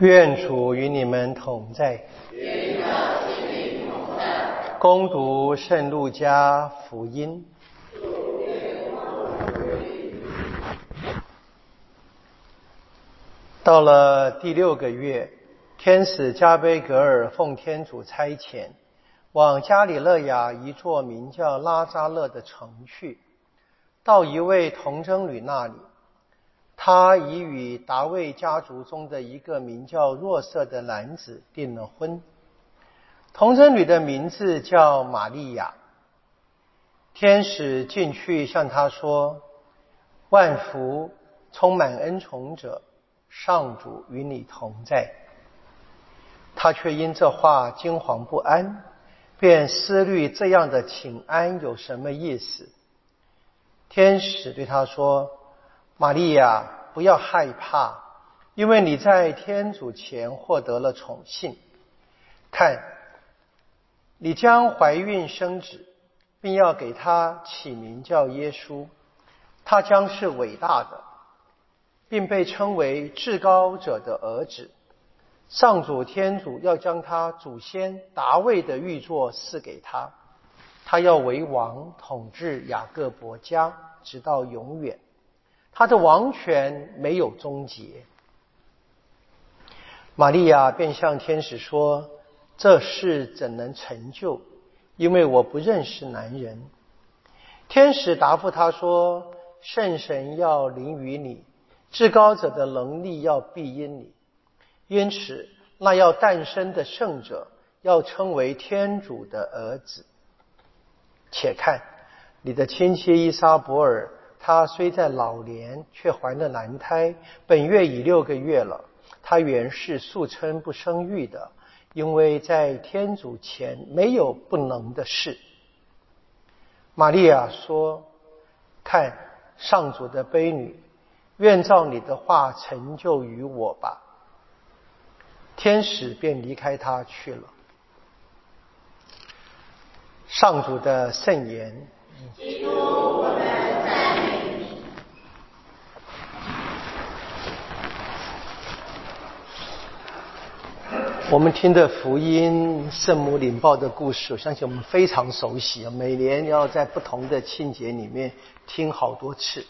愿主与你们同在。与你的心灵同在。恭读圣路加福音。到了第六个月，天使加贝格尔奉天主差遣，往加里勒亚一座名叫拉扎勒的城去，到一位童贞女那里。他已与达卫家族中的一个名叫若瑟的男子订了婚。童贞女的名字叫玛利亚。天使进去向他说：“万福，充满恩宠者，上主与你同在。”他却因这话惊惶不安，便思虑这样的请安有什么意思。天使对他说。玛利亚，不要害怕，因为你在天主前获得了宠幸。看，你将怀孕生子，并要给他起名叫耶稣。他将是伟大的，并被称为至高者的儿子。上主天主要将他祖先达卫的玉座赐给他，他要为王，统治雅各伯家，直到永远。他的王权没有终结。玛利亚便向天使说：“这事怎能成就？因为我不认识男人。”天使答复他说：“圣神要临于你，至高者的能力要庇荫你，因此那要诞生的圣者要称为天主的儿子。且看，你的亲戚伊莎伯尔。”她虽在老年，却怀了男胎，本月已六个月了。她原是素称不生育的，因为在天主前没有不能的事。玛利亚说：“看上主的悲女，愿照你的话成就于我吧。”天使便离开他去了。上主的圣言督，我们在。我们听的福音圣母领报的故事，我相信我们非常熟悉啊。每年要在不同的庆节里面听好多次。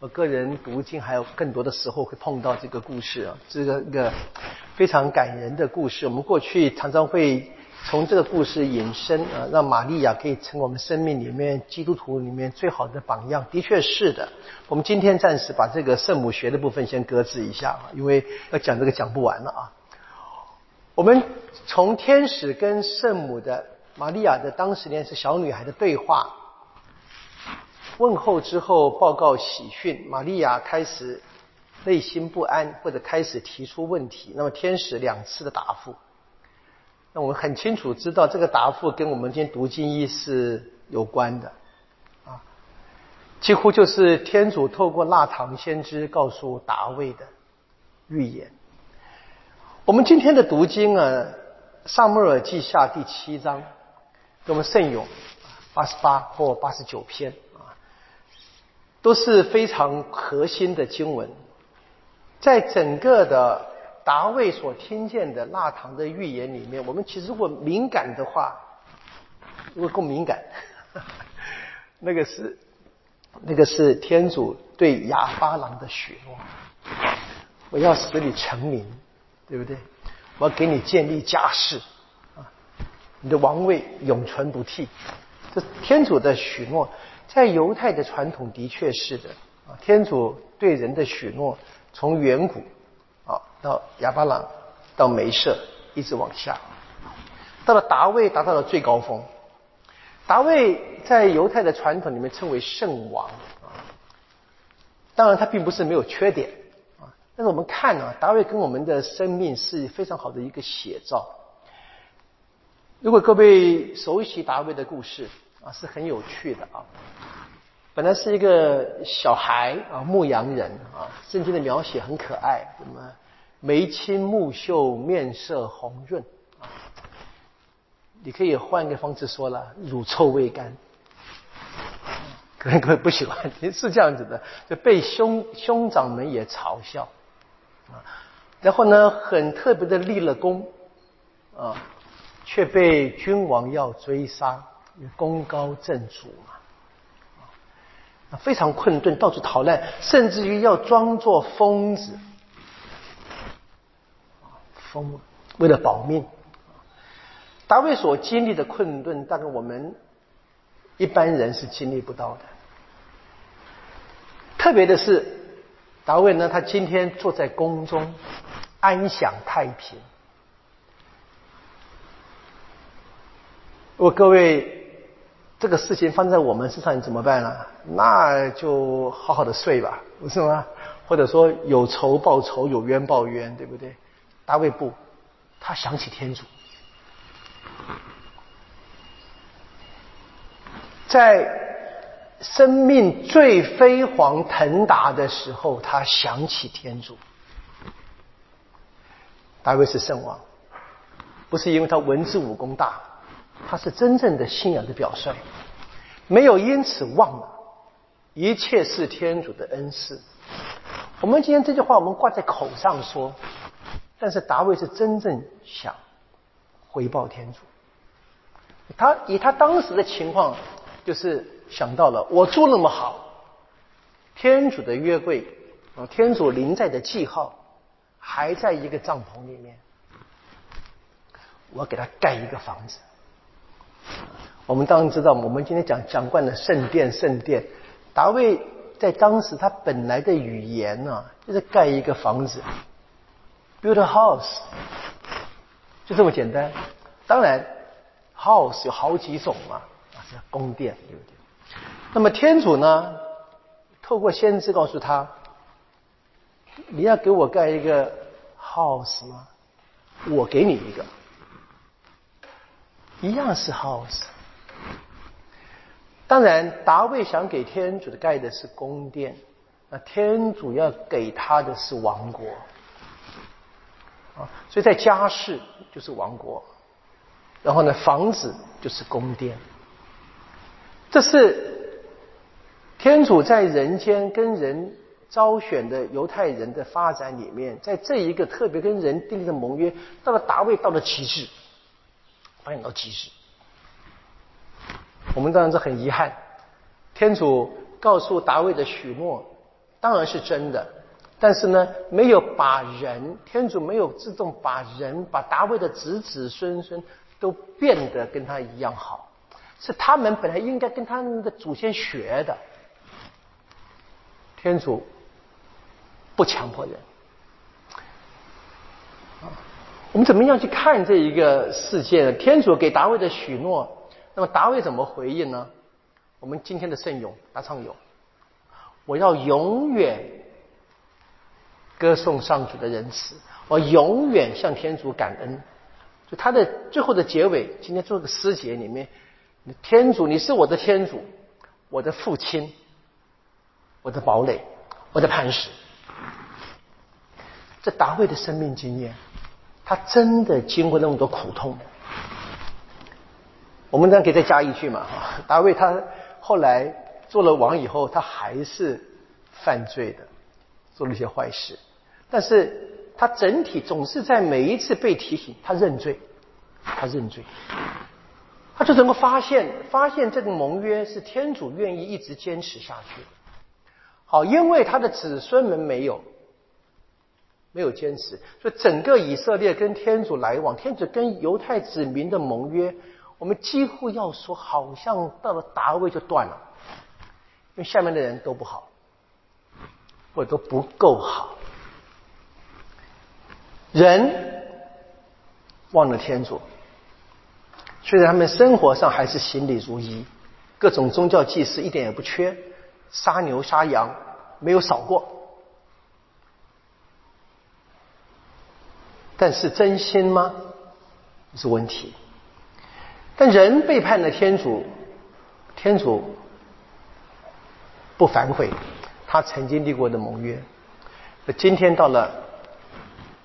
我个人读经还有更多的时候会碰到这个故事啊，这个一个非常感人的故事。我们过去常常会从这个故事引申啊，让玛利亚可以成为我们生命里面基督徒里面最好的榜样。的确是的。我们今天暂时把这个圣母学的部分先搁置一下啊，因为要讲这个讲不完了啊。我们从天使跟圣母的玛利亚的当时年是小女孩的对话问候之后，报告喜讯，玛利亚开始内心不安，或者开始提出问题。那么天使两次的答复，那我们很清楚知道这个答复跟我们今天读经意是有关的啊，几乎就是天主透过纳堂先知告诉达卫的预言。我们今天的读经啊，《萨母尔记下》第七章，给我们圣咏八十八或八十九篇啊，都是非常核心的经文。在整个的达卫所听见的腊堂的预言里面，我们其实如果敏感的话，如果够敏感，那个是那个是天主对亚巴郎的许诺，我要使你成名。对不对？我给你建立家室，啊，你的王位永存不替。这天主的许诺，在犹太的传统的确是的啊。天主对人的许诺，从远古啊到亚巴朗，到梅瑟，一直往下，到了达卫达到了最高峰。达卫在犹太的传统里面称为圣王啊，当然他并不是没有缺点。但是我们看啊，达卫跟我们的生命是非常好的一个写照。如果各位熟悉达卫的故事啊，是很有趣的啊。本来是一个小孩啊，牧羊人啊，圣经的描写很可爱，什么眉清目秀，面色红润啊。你可以换个方式说了，乳臭未干。可 能各位不喜欢，是这样子的，就被兄兄长们也嘲笑。啊，然后呢，很特别的立了功，啊，却被君王要追杀，功高震主嘛，啊，非常困顿，到处逃难，甚至于要装作疯子，疯了，为了保命。大卫所经历的困顿，大概我们一般人是经历不到的。特别的是，大卫呢，他今天坐在宫中，安享太平。如果各位这个事情放在我们身上，你怎么办呢？那就好好的睡吧，不是吗？或者说有仇报仇，有冤报冤，对不对？大卫不，他想起天主。在生命最飞黄腾达的时候，他想起天主。大卫是圣王，不是因为他文治武功大，他是真正的信仰的表率，没有因此忘了，一切是天主的恩赐。我们今天这句话我们挂在口上说，但是大卫是真正想回报天主。他以他当时的情况。就是想到了，我住那么好，天主的约柜啊，天主临在的记号还在一个帐篷里面，我给他盖一个房子。我们当然知道，我们今天讲讲惯了圣殿，圣殿。大卫在当时他本来的语言呢，就是盖一个房子，build a house，就这么简单。当然，house 有好几种嘛。宫殿对不对？那么天主呢？透过先知告诉他：“你要给我盖一个 house 吗？我给你一个，一样是 house。当然，达卫想给天主的盖的是宫殿，那天主要给他的是王国啊。所以在家世就是王国，然后呢，房子就是宫殿。”这是天主在人间跟人招选的犹太人的发展里面，在这一个特别跟人订立的盟约，到了达位到了极致，发展到极致。我们当然是很遗憾，天主告诉达卫的许诺当然是真的，但是呢，没有把人，天主没有自动把人，把达卫的子子孙孙都变得跟他一样好。是他们本来应该跟他们的祖先学的，天主不强迫人。我们怎么样去看这一个事件？天主给达卫的许诺，那么达卫怎么回应呢？我们今天的圣咏大唱咏，我要永远歌颂上主的仁慈，我永远向天主感恩。就他的最后的结尾，今天做个诗节里面。天主，你是我的天主，我的父亲，我的堡垒，我的磐石。这达卫的生命经验，他真的经过那么多苦痛。我们当然可以再加一句嘛哈，达卫他后来做了王以后，他还是犯罪的，做了一些坏事，但是他整体总是在每一次被提醒，他认罪，他认罪。他就能够发现，发现这个盟约是天主愿意一直坚持下去。好，因为他的子孙们没有没有坚持，所以整个以色列跟天主来往，天主跟犹太子民的盟约，我们几乎要说，好像到了达位就断了，因为下面的人都不好，或者都不够好，人忘了天主。虽然他们生活上还是行礼如仪，各种宗教祭祀一点也不缺，杀牛杀羊没有少过，但是真心吗？是问题。但人背叛了天主，天主不反悔，他曾经立过的盟约。今天到了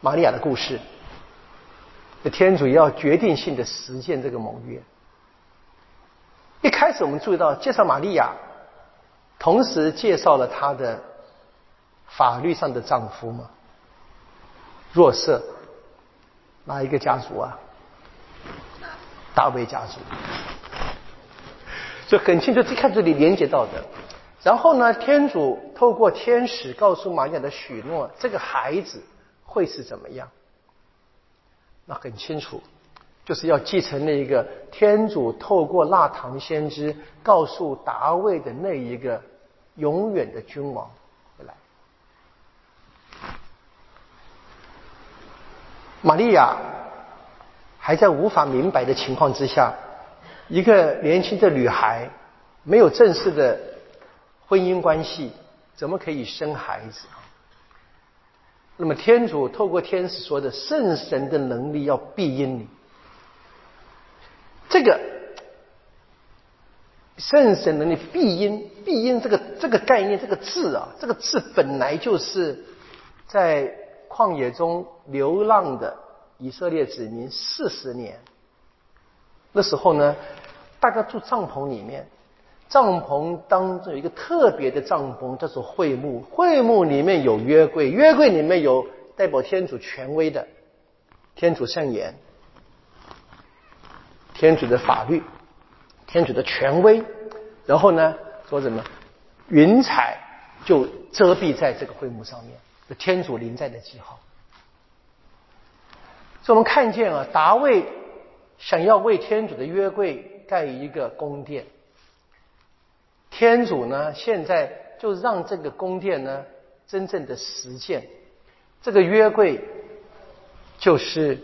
玛利亚的故事。天主要决定性的实现这个盟约。一开始我们注意到介绍玛利亚，同时介绍了她的法律上的丈夫嘛。若瑟，哪一个家族啊？大卫家族。就很清楚，一看这里连接到的。然后呢，天主透过天使告诉玛利亚的许诺，这个孩子会是怎么样？那很清楚，就是要继承那一个天主透过腊堂先知告诉达卫的那一个永远的君王回来。玛利亚还在无法明白的情况之下。一个年轻的女孩，没有正式的婚姻关系，怎么可以生孩子？那么天主透过天使说的圣神的能力要庇荫你，这个圣神能力庇荫庇荫这个这个概念这个字啊，这个字本来就是在旷野中流浪的以色列子民四十年。那时候呢，大家住帐篷里面，帐篷当中有一个特别的帐篷，叫做会幕。会幕里面有约柜，约柜里面有代表天主权威的天主圣言、天主的法律、天主的权威。然后呢，说什么？云彩就遮蔽在这个会幕上面，有天主临在的记号。所以我们看见啊，达卫。想要为天主的约柜盖一个宫殿，天主呢现在就让这个宫殿呢真正的实现。这个约柜就是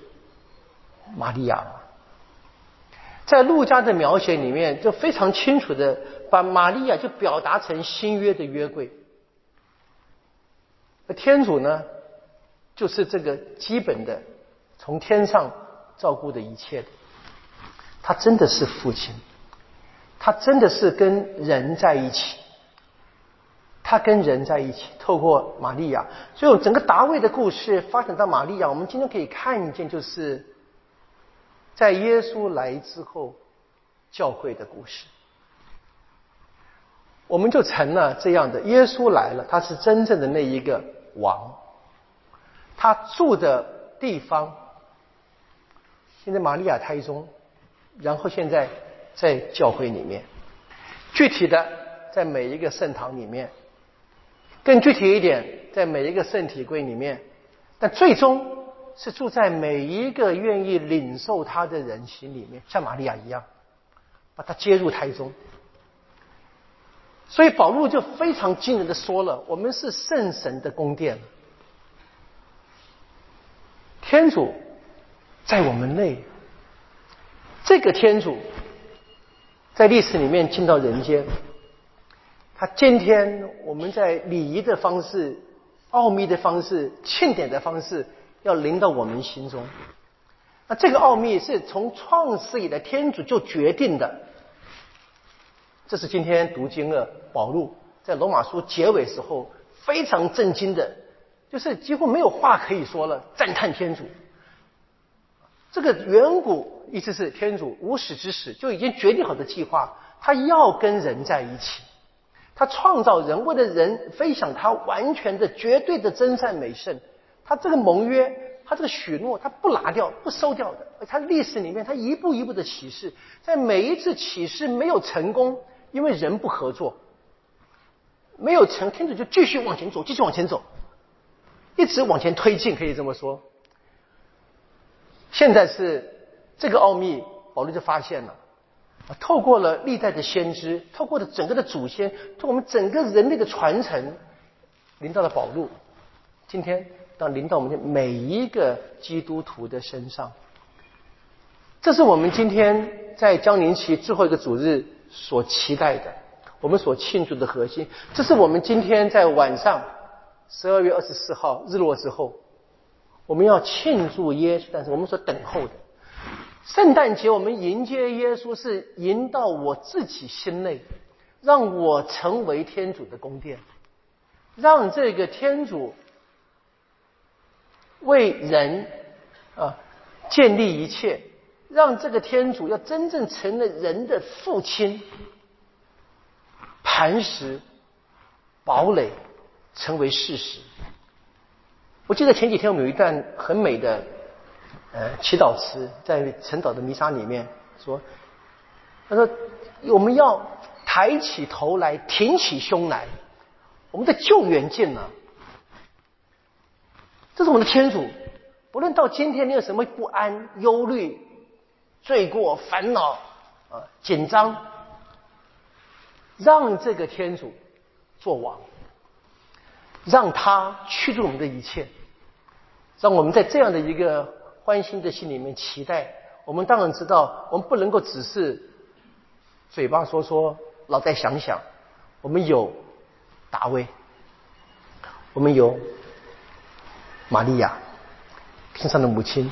玛利亚在路加的描写里面就非常清楚的把玛利亚就表达成新约的约柜，天主呢就是这个基本的从天上照顾的一切。他真的是父亲，他真的是跟人在一起，他跟人在一起，透过玛利亚，所以整个达卫的故事发展到玛利亚，我们今天可以看见，就是在耶稣来之后，教会的故事，我们就成了这样的：耶稣来了，他是真正的那一个王，他住的地方，现在玛利亚胎中。然后现在在教会里面，具体的在每一个圣堂里面，更具体一点，在每一个圣体柜里面，但最终是住在每一个愿意领受他的人心里面，像玛利亚一样，把他接入胎中。所以保罗就非常惊人的说了：“我们是圣神的宫殿，天主在我们内。”这个天主在历史里面进到人间，他今天我们在礼仪的方式、奥秘的方式、庆典的方式，要临到我们心中。那这个奥秘是从创世以来天主就决定的。这是今天读经的保禄在罗马书结尾时候非常震惊的，就是几乎没有话可以说了，赞叹天主。这个远古意思是天主无始之始就已经决定好的计划，他要跟人在一起，他创造人，为了人分享他完全的、绝对的真善美圣，他这个盟约，他这个许诺，他不拿掉、不收掉的。他历史里面，他一步一步的启示，在每一次启示没有成功，因为人不合作，没有成，天主就继续往前走，继续往前走，一直往前推进，可以这么说。现在是这个奥秘，保罗就发现了，透过了历代的先知，透过了整个的祖先，从我们整个人类的传承，临到了保禄，今天到临到我们的每一个基督徒的身上，这是我们今天在江宁期最后一个主日所期待的，我们所庆祝的核心，这是我们今天在晚上十二月二十四号日落之后。我们要庆祝耶稣，但是我们所等候的圣诞节，我们迎接耶稣是迎到我自己心内，让我成为天主的宫殿，让这个天主为人啊建立一切，让这个天主要真正成了人的父亲，磐石堡垒成为事实。我记得前几天我们有一段很美的呃祈祷词，在晨祷的弥撒里面说，他说我们要抬起头来，挺起胸来，我们的救援近了。这是我们的天主，不论到今天你有什么不安、忧虑、罪过、烦恼、啊紧张，让这个天主做王，让他驱逐我们的一切，让我们在这样的一个欢欣的心里面期待。我们当然知道，我们不能够只是嘴巴说说，脑袋想想。我们有大卫，我们有。玛利亚，天上的母亲，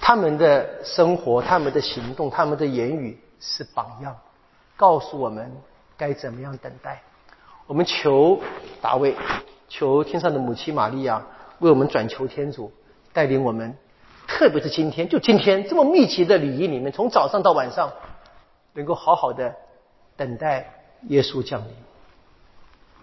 他们的生活、他们的行动、他们的言语是榜样，告诉我们该怎么样等待。我们求大卫，求天上的母亲玛利亚为我们转求天主，带领我们，特别是今天，就今天这么密集的礼仪里面，从早上到晚上，能够好好的等待耶稣降临。